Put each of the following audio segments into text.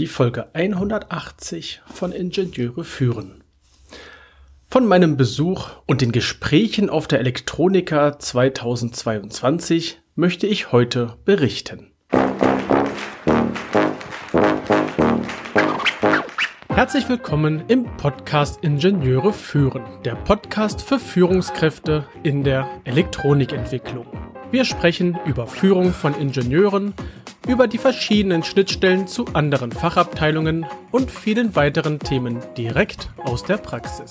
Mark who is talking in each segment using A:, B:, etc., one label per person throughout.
A: die Folge 180 von Ingenieure führen. Von meinem Besuch und den Gesprächen auf der Elektronika 2022 möchte ich heute berichten. Herzlich willkommen im Podcast Ingenieure führen, der Podcast für Führungskräfte in der Elektronikentwicklung. Wir sprechen über Führung von Ingenieuren, über die verschiedenen Schnittstellen zu anderen Fachabteilungen und vielen weiteren Themen direkt aus der Praxis.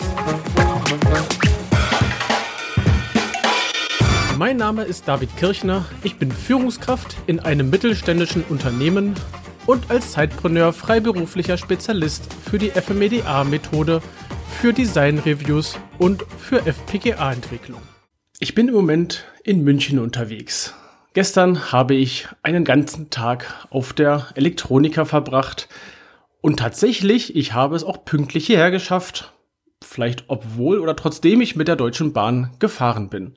A: Mein Name ist David Kirchner, ich bin Führungskraft in einem mittelständischen Unternehmen und als Zeitpreneur freiberuflicher Spezialist für die FMEDA-Methode, für Design-Reviews und für FPGA-Entwicklung. Ich bin im Moment in München unterwegs. Gestern habe ich einen ganzen Tag auf der Elektronika verbracht und tatsächlich, ich habe es auch pünktlich hierher geschafft. Vielleicht obwohl oder trotzdem ich mit der Deutschen Bahn gefahren bin.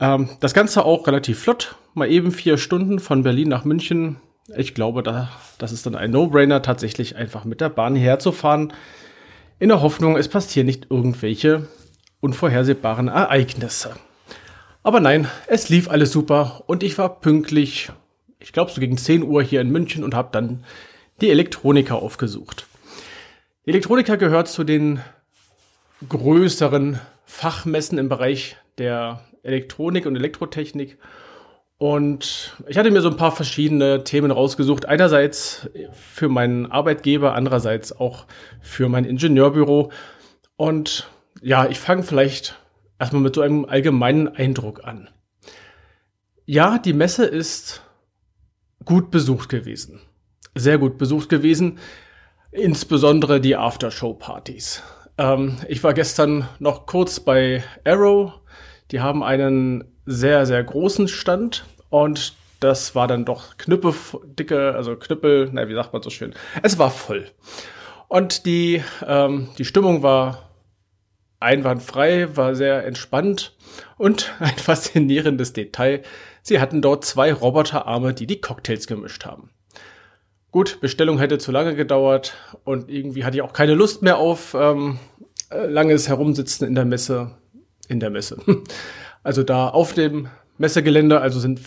A: Ähm, das Ganze auch relativ flott. Mal eben vier Stunden von Berlin nach München. Ich glaube, da, das ist dann ein No-Brainer, tatsächlich einfach mit der Bahn herzufahren. In der Hoffnung, es passieren nicht irgendwelche unvorhersehbaren Ereignisse. Aber nein, es lief alles super und ich war pünktlich, ich glaube so gegen 10 Uhr hier in München und habe dann die Elektroniker aufgesucht. Die Elektroniker gehört zu den größeren Fachmessen im Bereich der Elektronik und Elektrotechnik. Und ich hatte mir so ein paar verschiedene Themen rausgesucht. Einerseits für meinen Arbeitgeber, andererseits auch für mein Ingenieurbüro. Und ja, ich fange vielleicht erstmal mit so einem allgemeinen Eindruck an. Ja, die Messe ist gut besucht gewesen. Sehr gut besucht gewesen. Insbesondere die Aftershow-Partys. Ähm, ich war gestern noch kurz bei Arrow. Die haben einen sehr, sehr großen Stand und das war dann doch knüppeldicke, also Knüppel, na, wie sagt man so schön? Es war voll. Und die, ähm, die Stimmung war einwandfrei, war sehr entspannt und ein faszinierendes Detail. Sie hatten dort zwei Roboterarme, die die Cocktails gemischt haben. Gut, Bestellung hätte zu lange gedauert und irgendwie hatte ich auch keine Lust mehr auf ähm, äh, langes Herumsitzen in der Messe. In der Messe. Also da auf dem Messegelände, also sind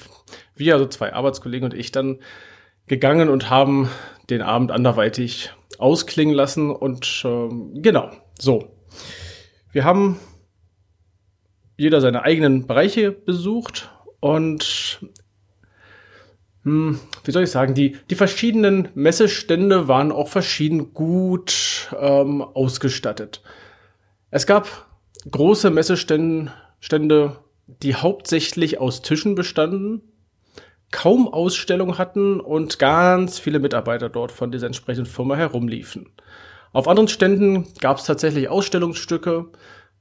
A: wir, also zwei Arbeitskollegen und ich dann gegangen und haben den Abend anderweitig ausklingen lassen und ähm, genau, so. Wir haben jeder seine eigenen Bereiche besucht und hm, wie soll ich sagen, die, die verschiedenen Messestände waren auch verschieden gut ähm, ausgestattet. Es gab große Messestände, Stände, die hauptsächlich aus Tischen bestanden, kaum Ausstellung hatten und ganz viele Mitarbeiter dort von dieser entsprechenden Firma herumliefen. Auf anderen Ständen gab es tatsächlich Ausstellungsstücke,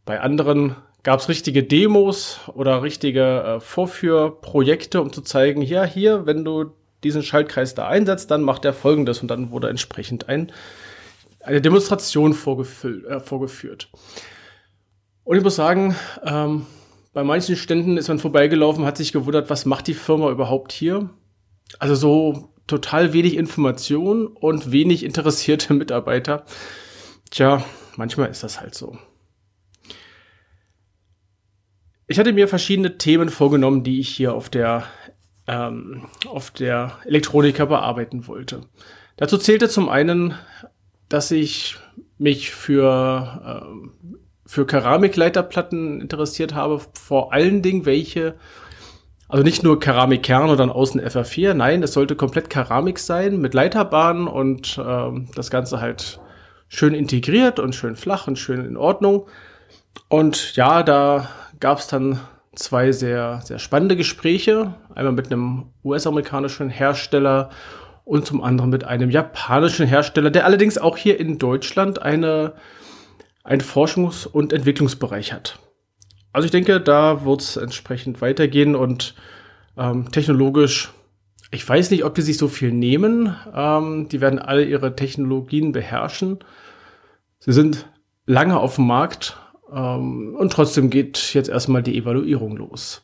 A: bei anderen gab es richtige Demos oder richtige äh, Vorführprojekte, um zu zeigen, ja, hier, wenn du diesen Schaltkreis da einsetzt, dann macht er folgendes und dann wurde entsprechend ein, eine Demonstration äh, vorgeführt. Und ich muss sagen, ähm, bei manchen Ständen ist man vorbeigelaufen, hat sich gewundert, was macht die Firma überhaupt hier? Also so total wenig Information und wenig interessierte Mitarbeiter. Tja, manchmal ist das halt so. Ich hatte mir verschiedene Themen vorgenommen, die ich hier auf der, ähm, auf der Elektronika bearbeiten wollte. Dazu zählte zum einen, dass ich mich für, ähm, für Keramikleiterplatten interessiert habe, vor allen Dingen welche also nicht nur Keramikkern oder dann außen FR4, nein, es sollte komplett Keramik sein mit Leiterbahnen und ähm, das Ganze halt schön integriert und schön flach und schön in Ordnung. Und ja, da gab es dann zwei sehr, sehr spannende Gespräche. Einmal mit einem US-amerikanischen Hersteller und zum anderen mit einem japanischen Hersteller, der allerdings auch hier in Deutschland eine, einen Forschungs- und Entwicklungsbereich hat. Also ich denke, da wird es entsprechend weitergehen und ähm, technologisch, ich weiß nicht, ob die sich so viel nehmen. Ähm, die werden alle ihre Technologien beherrschen. Sie sind lange auf dem Markt ähm, und trotzdem geht jetzt erstmal die Evaluierung los.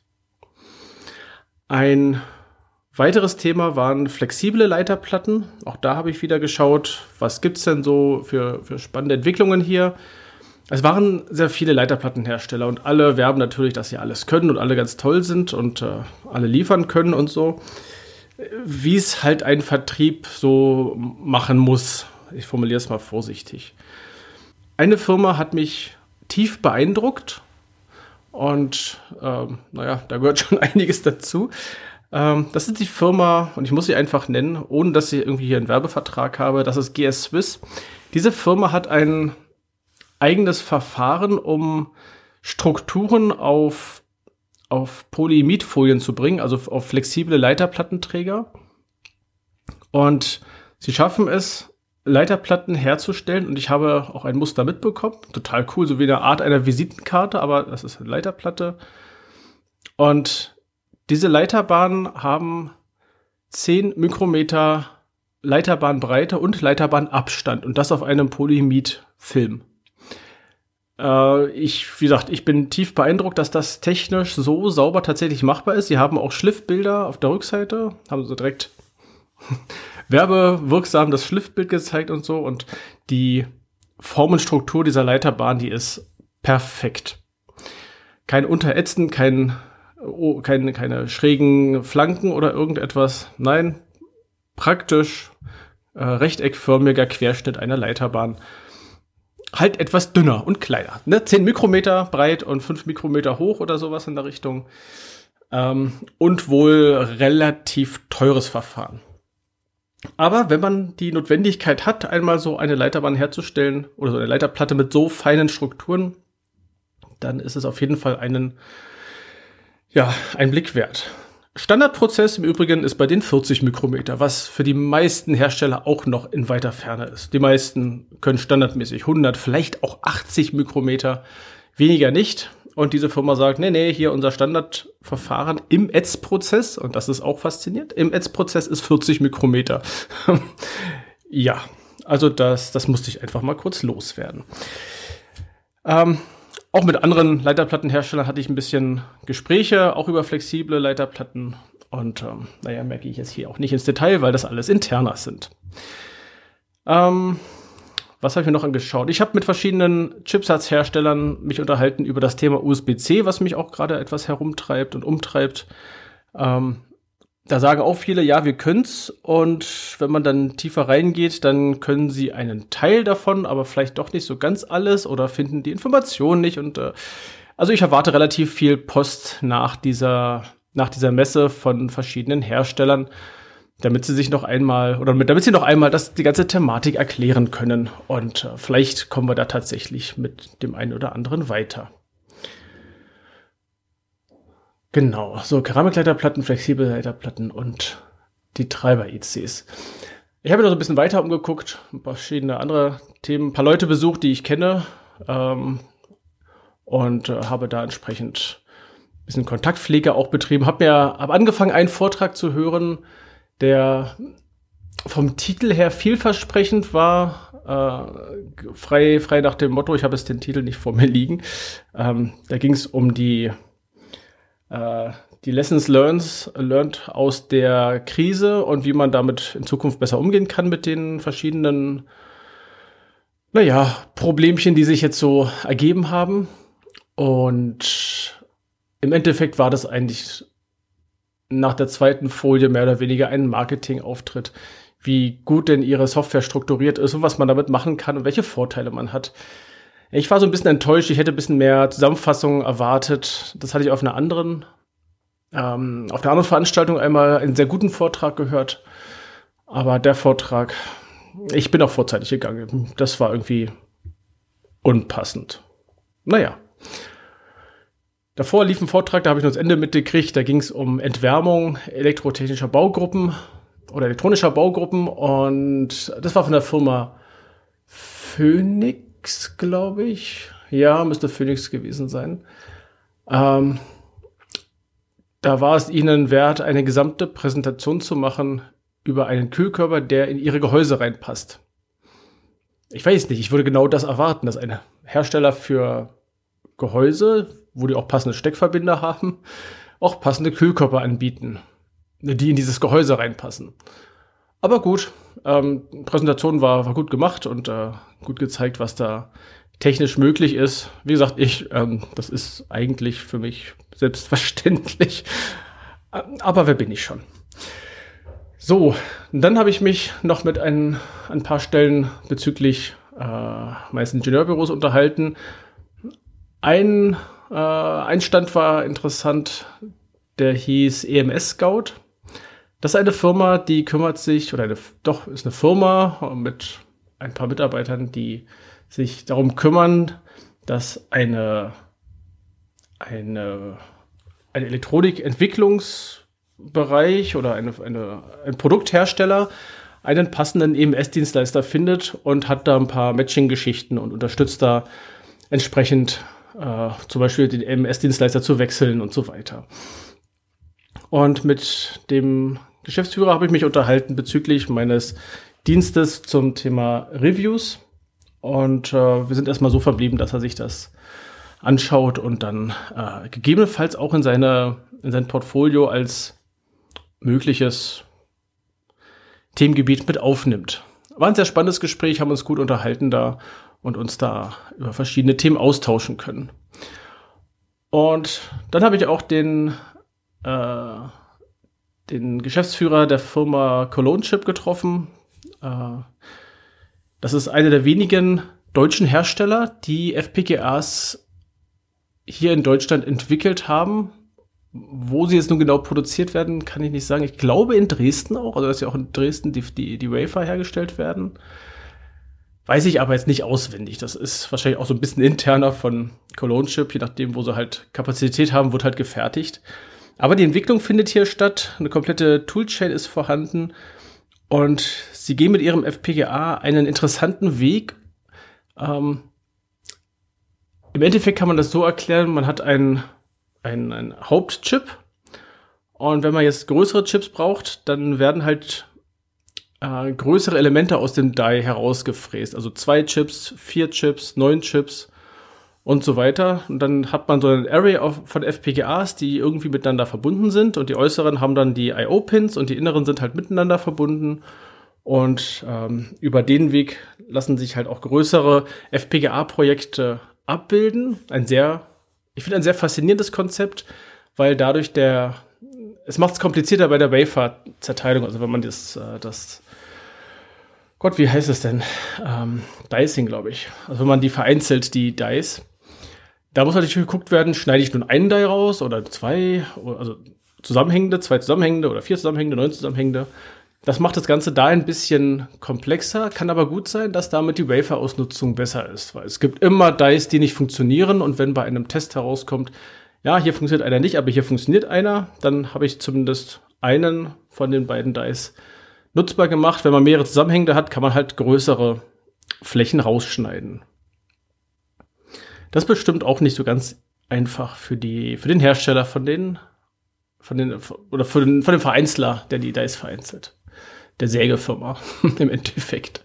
A: Ein Weiteres Thema waren flexible Leiterplatten. Auch da habe ich wieder geschaut, was gibt's denn so für, für spannende Entwicklungen hier. Es waren sehr viele Leiterplattenhersteller und alle werben natürlich, dass sie alles können und alle ganz toll sind und äh, alle liefern können und so. Wie es halt ein Vertrieb so machen muss. Ich formuliere es mal vorsichtig. Eine Firma hat mich tief beeindruckt und ähm, naja, da gehört schon einiges dazu. Ähm, das ist die Firma, und ich muss sie einfach nennen, ohne dass ich irgendwie hier einen Werbevertrag habe. Das ist GS Swiss. Diese Firma hat ein eigenes Verfahren, um Strukturen auf, auf Polyimidfolien zu bringen, also auf flexible Leiterplattenträger. Und sie schaffen es, Leiterplatten herzustellen und ich habe auch ein Muster mitbekommen. Total cool, so wie eine Art einer Visitenkarte, aber das ist eine Leiterplatte. Und diese Leiterbahnen haben 10 Mikrometer Leiterbahnbreite und Leiterbahnabstand und das auf einem Polyimid-Film. Äh, ich, wie gesagt, ich bin tief beeindruckt, dass das technisch so sauber tatsächlich machbar ist. Sie haben auch Schliffbilder auf der Rückseite, haben sie direkt werbewirksam das Schliffbild gezeigt und so und die Formenstruktur dieser Leiterbahn, die ist perfekt. Kein Unterätzen, kein oh, keine, keine schrägen Flanken oder irgendetwas. Nein, praktisch äh, rechteckförmiger Querschnitt einer Leiterbahn. Halt etwas dünner und kleiner. Ne? 10 Mikrometer breit und 5 Mikrometer hoch oder sowas in der Richtung. Ähm, und wohl relativ teures Verfahren. Aber wenn man die Notwendigkeit hat, einmal so eine Leiterbahn herzustellen oder so eine Leiterplatte mit so feinen Strukturen, dann ist es auf jeden Fall einen ja, ein Blick wert. Standardprozess im Übrigen ist bei den 40 Mikrometer, was für die meisten Hersteller auch noch in weiter Ferne ist. Die meisten können standardmäßig 100, vielleicht auch 80 Mikrometer, weniger nicht. Und diese Firma sagt, nee, nee, hier unser Standardverfahren im Ads-Prozess, und das ist auch faszinierend, im Ads-Prozess ist 40 Mikrometer. ja, also das, das musste ich einfach mal kurz loswerden. Ähm, auch mit anderen Leiterplattenherstellern hatte ich ein bisschen Gespräche, auch über flexible Leiterplatten. Und ähm, naja, merke ich jetzt hier auch nicht ins Detail, weil das alles internas sind. Ähm, was habe ich mir noch angeschaut? Ich habe mit verschiedenen Chipsatzherstellern mich unterhalten über das Thema USB-C, was mich auch gerade etwas herumtreibt und umtreibt. Ähm, da sagen auch viele, ja, wir können's. Und wenn man dann tiefer reingeht, dann können sie einen Teil davon, aber vielleicht doch nicht so ganz alles oder finden die Informationen nicht. Und äh, also ich erwarte relativ viel Post nach dieser, nach dieser Messe von verschiedenen Herstellern, damit sie sich noch einmal oder mit, damit sie noch einmal das, die ganze Thematik erklären können. Und äh, vielleicht kommen wir da tatsächlich mit dem einen oder anderen weiter. Genau, so Keramikleiterplatten, flexible Leiterplatten und die Treiber-ICs. Ich habe noch so ein bisschen weiter umgeguckt, verschiedene andere Themen, ein paar Leute besucht, die ich kenne ähm, und äh, habe da entsprechend ein bisschen Kontaktpflege auch betrieben. Habe mir hab angefangen, einen Vortrag zu hören, der vom Titel her vielversprechend war, äh, frei, frei nach dem Motto, ich habe jetzt den Titel nicht vor mir liegen. Ähm, da ging es um die äh, die Lessons learned, learned aus der Krise und wie man damit in Zukunft besser umgehen kann mit den verschiedenen, naja, Problemchen, die sich jetzt so ergeben haben. Und im Endeffekt war das eigentlich nach der zweiten Folie mehr oder weniger ein Marketingauftritt, wie gut denn ihre Software strukturiert ist und was man damit machen kann und welche Vorteile man hat. Ich war so ein bisschen enttäuscht. Ich hätte ein bisschen mehr Zusammenfassung erwartet. Das hatte ich auf einer anderen, ähm, auf einer anderen Veranstaltung einmal einen sehr guten Vortrag gehört. Aber der Vortrag, ich bin auch vorzeitig gegangen. Das war irgendwie unpassend. Naja. Davor lief ein Vortrag, da habe ich nur das Ende mitgekriegt. Da ging es um Entwärmung elektrotechnischer Baugruppen oder elektronischer Baugruppen. Und das war von der Firma Phoenix Phoenix, glaube ich. Ja, müsste Phoenix gewesen sein. Ähm, da war es ihnen wert, eine gesamte Präsentation zu machen über einen Kühlkörper, der in ihre Gehäuse reinpasst. Ich weiß nicht, ich würde genau das erwarten, dass ein Hersteller für Gehäuse, wo die auch passende Steckverbinder haben, auch passende Kühlkörper anbieten. die in dieses Gehäuse reinpassen. Aber gut, ähm, Präsentation war, war gut gemacht und äh, gut gezeigt, was da technisch möglich ist. Wie gesagt, ich, ähm, das ist eigentlich für mich selbstverständlich. Aber wer bin ich schon? So, dann habe ich mich noch mit ein, ein paar Stellen bezüglich äh, meines Ingenieurbüros unterhalten. Ein, äh, ein Stand war interessant, der hieß EMS Scout. Das ist eine Firma, die kümmert sich, oder eine, doch, ist eine Firma mit ein paar Mitarbeitern, die sich darum kümmern, dass eine, eine, ein Elektronikentwicklungsbereich oder eine, eine, ein Produkthersteller einen passenden EMS-Dienstleister findet und hat da ein paar Matching-Geschichten und unterstützt da entsprechend äh, zum Beispiel den EMS-Dienstleister zu wechseln und so weiter. Und mit dem Geschäftsführer habe ich mich unterhalten bezüglich meines Dienstes zum Thema Reviews. Und äh, wir sind erstmal so verblieben, dass er sich das anschaut und dann äh, gegebenenfalls auch in, seine, in sein Portfolio als mögliches Themengebiet mit aufnimmt. War ein sehr spannendes Gespräch, haben uns gut unterhalten da und uns da über verschiedene Themen austauschen können. Und dann habe ich auch den äh, den Geschäftsführer der Firma Cologne Chip getroffen. Äh, das ist einer der wenigen deutschen Hersteller, die FPGAs hier in Deutschland entwickelt haben. Wo sie jetzt nun genau produziert werden, kann ich nicht sagen. Ich glaube in Dresden auch, also dass ja auch in Dresden die, die, die Wafer hergestellt werden. Weiß ich aber jetzt nicht auswendig. Das ist wahrscheinlich auch so ein bisschen interner von Cologne Chip, je nachdem, wo sie halt Kapazität haben, wird halt gefertigt. Aber die Entwicklung findet hier statt. Eine komplette Toolchain ist vorhanden. Und sie gehen mit ihrem FPGA einen interessanten Weg. Ähm, Im Endeffekt kann man das so erklären, man hat einen, einen, einen Hauptchip. Und wenn man jetzt größere Chips braucht, dann werden halt äh, größere Elemente aus dem Die herausgefräst. Also zwei Chips, vier Chips, neun Chips und so weiter. Und dann hat man so ein Array von FPGAs, die irgendwie miteinander verbunden sind und die äußeren haben dann die IO-Pins und die inneren sind halt miteinander verbunden. Und ähm, über den Weg lassen sich halt auch größere FPGA-Projekte abbilden. Ein sehr, ich finde ein sehr faszinierendes Konzept, weil dadurch der, es macht es komplizierter bei der Wafer-Zerteilung. Also wenn man das, äh, das Gott, wie heißt es denn? Ähm, Dicing, glaube ich. Also wenn man die vereinzelt, die Dice, da muss natürlich geguckt werden, schneide ich nun einen Die raus oder zwei, also zusammenhängende, zwei zusammenhängende oder vier zusammenhängende, neun zusammenhängende. Das macht das Ganze da ein bisschen komplexer, kann aber gut sein, dass damit die Wafer-Ausnutzung besser ist, weil es gibt immer Dice, die nicht funktionieren und wenn bei einem Test herauskommt, ja, hier funktioniert einer nicht, aber hier funktioniert einer, dann habe ich zumindest einen von den beiden Dice nutzbar gemacht. Wenn man mehrere Zusammenhängende hat, kann man halt größere Flächen rausschneiden. Das ist bestimmt auch nicht so ganz einfach für die, für den Hersteller von den, von den, oder für den, von dem Vereinsler, der die Dice vereinzelt. Der Sägefirma im Endeffekt.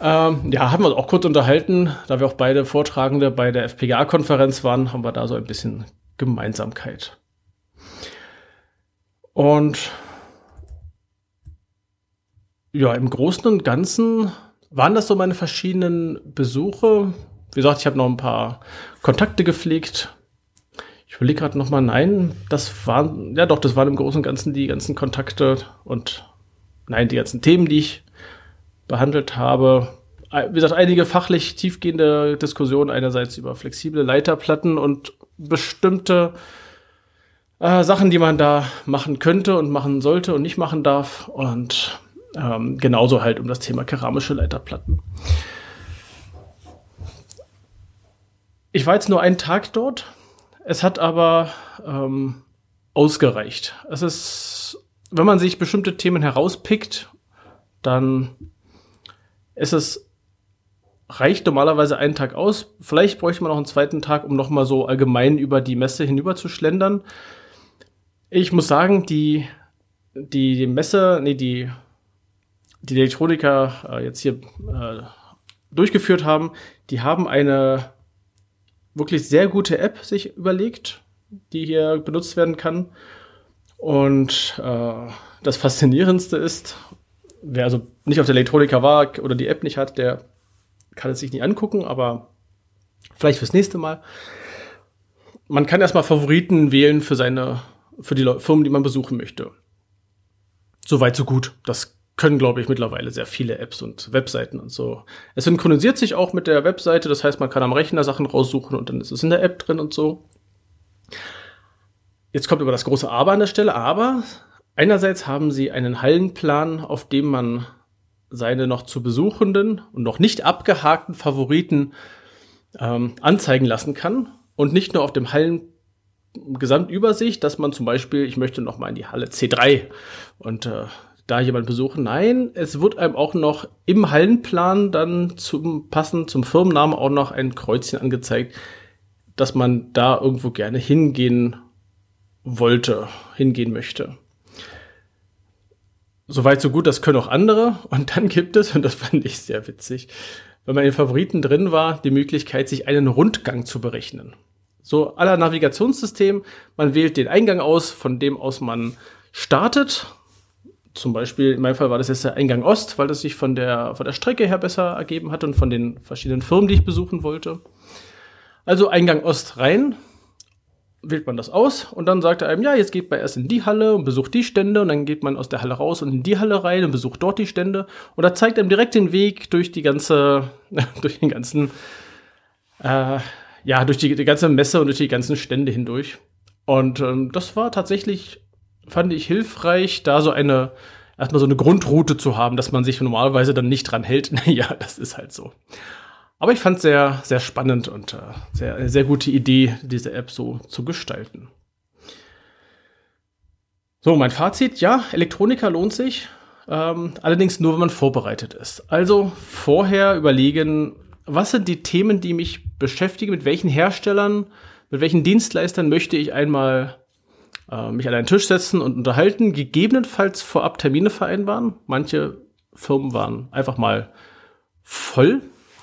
A: Ähm, ja, haben wir uns auch kurz unterhalten, da wir auch beide Vortragende bei der FPGA-Konferenz waren, haben wir da so ein bisschen Gemeinsamkeit. Und ja, im Großen und Ganzen waren das so meine verschiedenen Besuche. Wie gesagt, ich habe noch ein paar Kontakte gepflegt. Ich überlege gerade nochmal, nein, das waren, ja doch, das waren im Großen und Ganzen die ganzen Kontakte und nein, die ganzen Themen, die ich behandelt habe. Wie gesagt, einige fachlich tiefgehende Diskussionen einerseits über flexible Leiterplatten und bestimmte äh, Sachen, die man da machen könnte und machen sollte und nicht machen darf. Und ähm, genauso halt um das Thema keramische Leiterplatten. Ich war jetzt nur einen Tag dort. Es hat aber ähm, ausgereicht. Es ist, wenn man sich bestimmte Themen herauspickt, dann ist es reicht normalerweise einen Tag aus. Vielleicht bräuchte man noch einen zweiten Tag, um noch mal so allgemein über die Messe hinüber zu schlendern. Ich muss sagen, die die Messe, nee, die die Elektroniker äh, jetzt hier äh, durchgeführt haben, die haben eine wirklich sehr gute App sich überlegt, die hier benutzt werden kann, Und äh, das Faszinierendste ist, wer also nicht auf der Elektronika war oder die App nicht hat, der kann es sich nicht angucken, aber vielleicht fürs nächste Mal. Man kann erstmal Favoriten wählen für seine, für die Firmen, die man besuchen möchte. Soweit, so gut. Das können, glaube ich, mittlerweile sehr viele Apps und Webseiten und so. Es synchronisiert sich auch mit der Webseite, das heißt, man kann am Rechner Sachen raussuchen und dann ist es in der App drin und so. Jetzt kommt aber das große Aber an der Stelle, aber einerseits haben sie einen Hallenplan, auf dem man seine noch zu besuchenden und noch nicht abgehakten Favoriten ähm, anzeigen lassen kann und nicht nur auf dem Hallen Gesamtübersicht, dass man zum Beispiel, ich möchte noch mal in die Halle C3 und äh, da jemand besuchen. Nein, es wird einem auch noch im Hallenplan dann zum passend zum Firmennamen auch noch ein Kreuzchen angezeigt, dass man da irgendwo gerne hingehen wollte, hingehen möchte. Soweit so gut, das können auch andere. Und dann gibt es, und das fand ich sehr witzig, wenn man in Favoriten drin war, die Möglichkeit, sich einen Rundgang zu berechnen. So aller Navigationssystem, man wählt den Eingang aus, von dem aus man startet. Zum Beispiel, in meinem Fall war das jetzt der Eingang Ost, weil das sich von der, von der Strecke her besser ergeben hat und von den verschiedenen Firmen, die ich besuchen wollte. Also Eingang Ost rein, wählt man das aus und dann sagt er einem, ja, jetzt geht man erst in die Halle und besucht die Stände und dann geht man aus der Halle raus und in die Halle rein und besucht dort die Stände und er zeigt einem direkt den Weg durch die ganze, durch den ganzen, äh, ja, durch die, die ganze Messe und durch die ganzen Stände hindurch. Und ähm, das war tatsächlich, fand ich hilfreich, da so eine, erstmal so eine Grundroute zu haben, dass man sich normalerweise dann nicht dran hält. Naja, das ist halt so. Aber ich fand es sehr, sehr spannend und äh, sehr, eine sehr gute Idee, diese App so zu gestalten. So, mein Fazit, ja, Elektronika lohnt sich, ähm, allerdings nur, wenn man vorbereitet ist. Also vorher überlegen, was sind die Themen, die mich beschäftigen, mit welchen Herstellern, mit welchen Dienstleistern möchte ich einmal äh, mich an einen Tisch setzen und unterhalten, gegebenenfalls vorab Termine vereinbaren. Manche Firmen waren einfach mal voll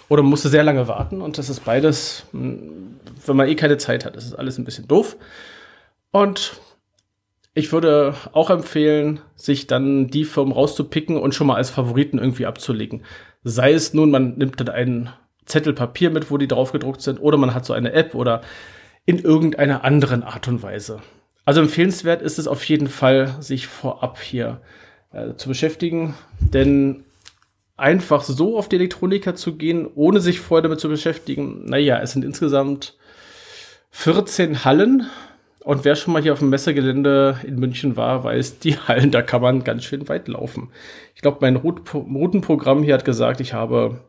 A: oder musste sehr lange warten und das ist beides, hm, wenn man eh keine Zeit hat, das ist alles ein bisschen doof. Und ich würde auch empfehlen, sich dann die Firmen rauszupicken und schon mal als Favoriten irgendwie abzulegen. Sei es nun, man nimmt dann einen Zettel Papier mit, wo die drauf gedruckt sind, oder man hat so eine App oder in irgendeiner anderen Art und Weise. Also empfehlenswert ist es auf jeden Fall, sich vorab hier äh, zu beschäftigen, denn einfach so auf die Elektroniker zu gehen, ohne sich vorher damit zu beschäftigen. Naja, es sind insgesamt 14 Hallen. Und wer schon mal hier auf dem Messegelände in München war, weiß, die Hallen, da kann man ganz schön weit laufen. Ich glaube, mein Routenprogramm hier hat gesagt, ich habe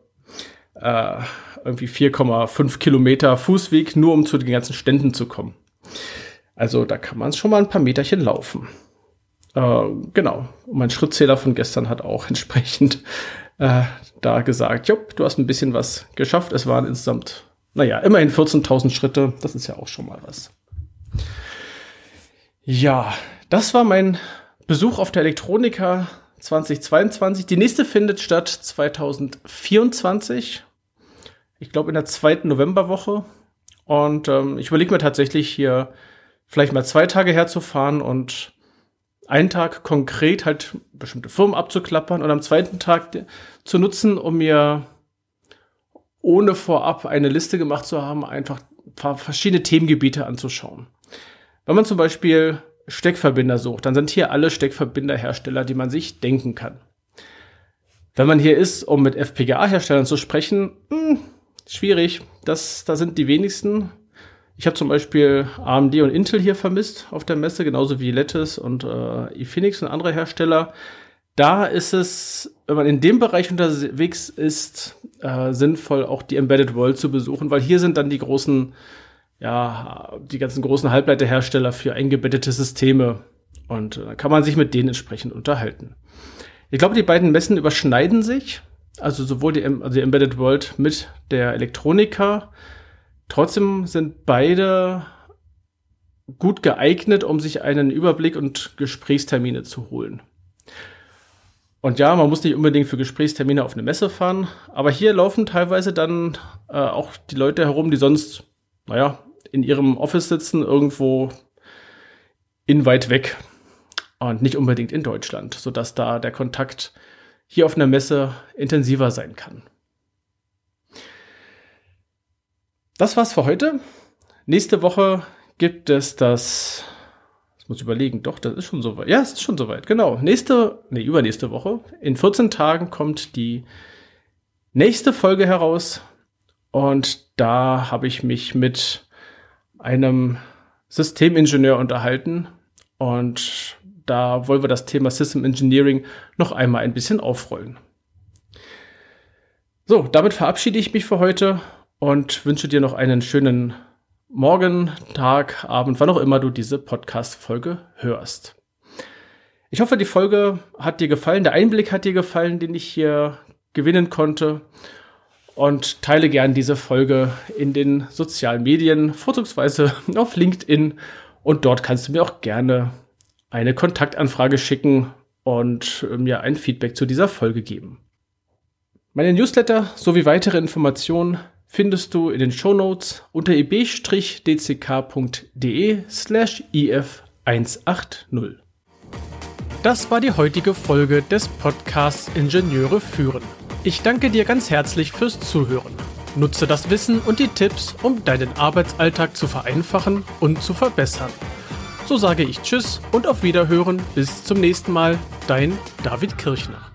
A: äh, irgendwie 4,5 Kilometer Fußweg, nur um zu den ganzen Ständen zu kommen. Also da kann man schon mal ein paar Meterchen laufen. Äh, genau. Und mein Schrittzähler von gestern hat auch entsprechend äh, da gesagt, jupp, du hast ein bisschen was geschafft. Es waren insgesamt, naja, immerhin 14.000 Schritte. Das ist ja auch schon mal was. Ja, das war mein Besuch auf der Elektronika 2022. Die nächste findet statt 2024. Ich glaube in der zweiten Novemberwoche. Und ähm, ich überlege mir tatsächlich hier vielleicht mal zwei Tage herzufahren und einen Tag konkret halt bestimmte Firmen abzuklappern und am zweiten Tag zu nutzen, um mir ohne vorab eine Liste gemacht zu haben, einfach verschiedene Themengebiete anzuschauen. Wenn man zum Beispiel Steckverbinder sucht, dann sind hier alle Steckverbinderhersteller, die man sich denken kann. Wenn man hier ist, um mit FPGA-Herstellern zu sprechen, mh, hm, schwierig. Das, da sind die wenigsten. Ich habe zum Beispiel AMD und Intel hier vermisst auf der Messe, genauso wie Lattice und äh, ePhoenix und andere Hersteller. Da ist es, wenn man in dem Bereich unterwegs ist, äh, sinnvoll, auch die Embedded World zu besuchen, weil hier sind dann die großen, ja, die ganzen großen Halbleiterhersteller für eingebettete Systeme. Und äh, kann man sich mit denen entsprechend unterhalten. Ich glaube, die beiden Messen überschneiden sich. Also sowohl die, also die Embedded World mit der Elektronika Trotzdem sind beide gut geeignet, um sich einen Überblick und Gesprächstermine zu holen. Und ja, man muss nicht unbedingt für Gesprächstermine auf eine Messe fahren, aber hier laufen teilweise dann äh, auch die Leute herum, die sonst, naja, in ihrem Office sitzen, irgendwo in weit weg. und nicht unbedingt in Deutschland, sodass da der Kontakt hier auf einer Messe intensiver sein kann. Das war's für heute. Nächste Woche gibt es das. Ich muss überlegen, doch, das ist schon soweit. Ja, es ist schon soweit, genau. Nächste, nee, übernächste Woche. In 14 Tagen kommt die nächste Folge heraus. Und da habe ich mich mit einem Systemingenieur unterhalten. Und da wollen wir das Thema System Engineering noch einmal ein bisschen aufrollen. So, damit verabschiede ich mich für heute und wünsche dir noch einen schönen Morgen, Tag, Abend, wann auch immer du diese Podcast-Folge hörst. Ich hoffe, die Folge hat dir gefallen, der Einblick hat dir gefallen, den ich hier gewinnen konnte. Und teile gern diese Folge in den sozialen Medien, vorzugsweise auf LinkedIn. Und dort kannst du mir auch gerne eine Kontaktanfrage schicken und mir ein Feedback zu dieser Folge geben. Meine Newsletter sowie weitere Informationen findest du in den Shownotes unter eb-dck.de slash if180. Das war die heutige Folge des Podcasts Ingenieure führen. Ich danke dir ganz herzlich fürs Zuhören. Nutze das Wissen und die Tipps, um deinen Arbeitsalltag zu vereinfachen und zu verbessern. So sage ich Tschüss und auf Wiederhören. Bis zum nächsten Mal. Dein David Kirchner.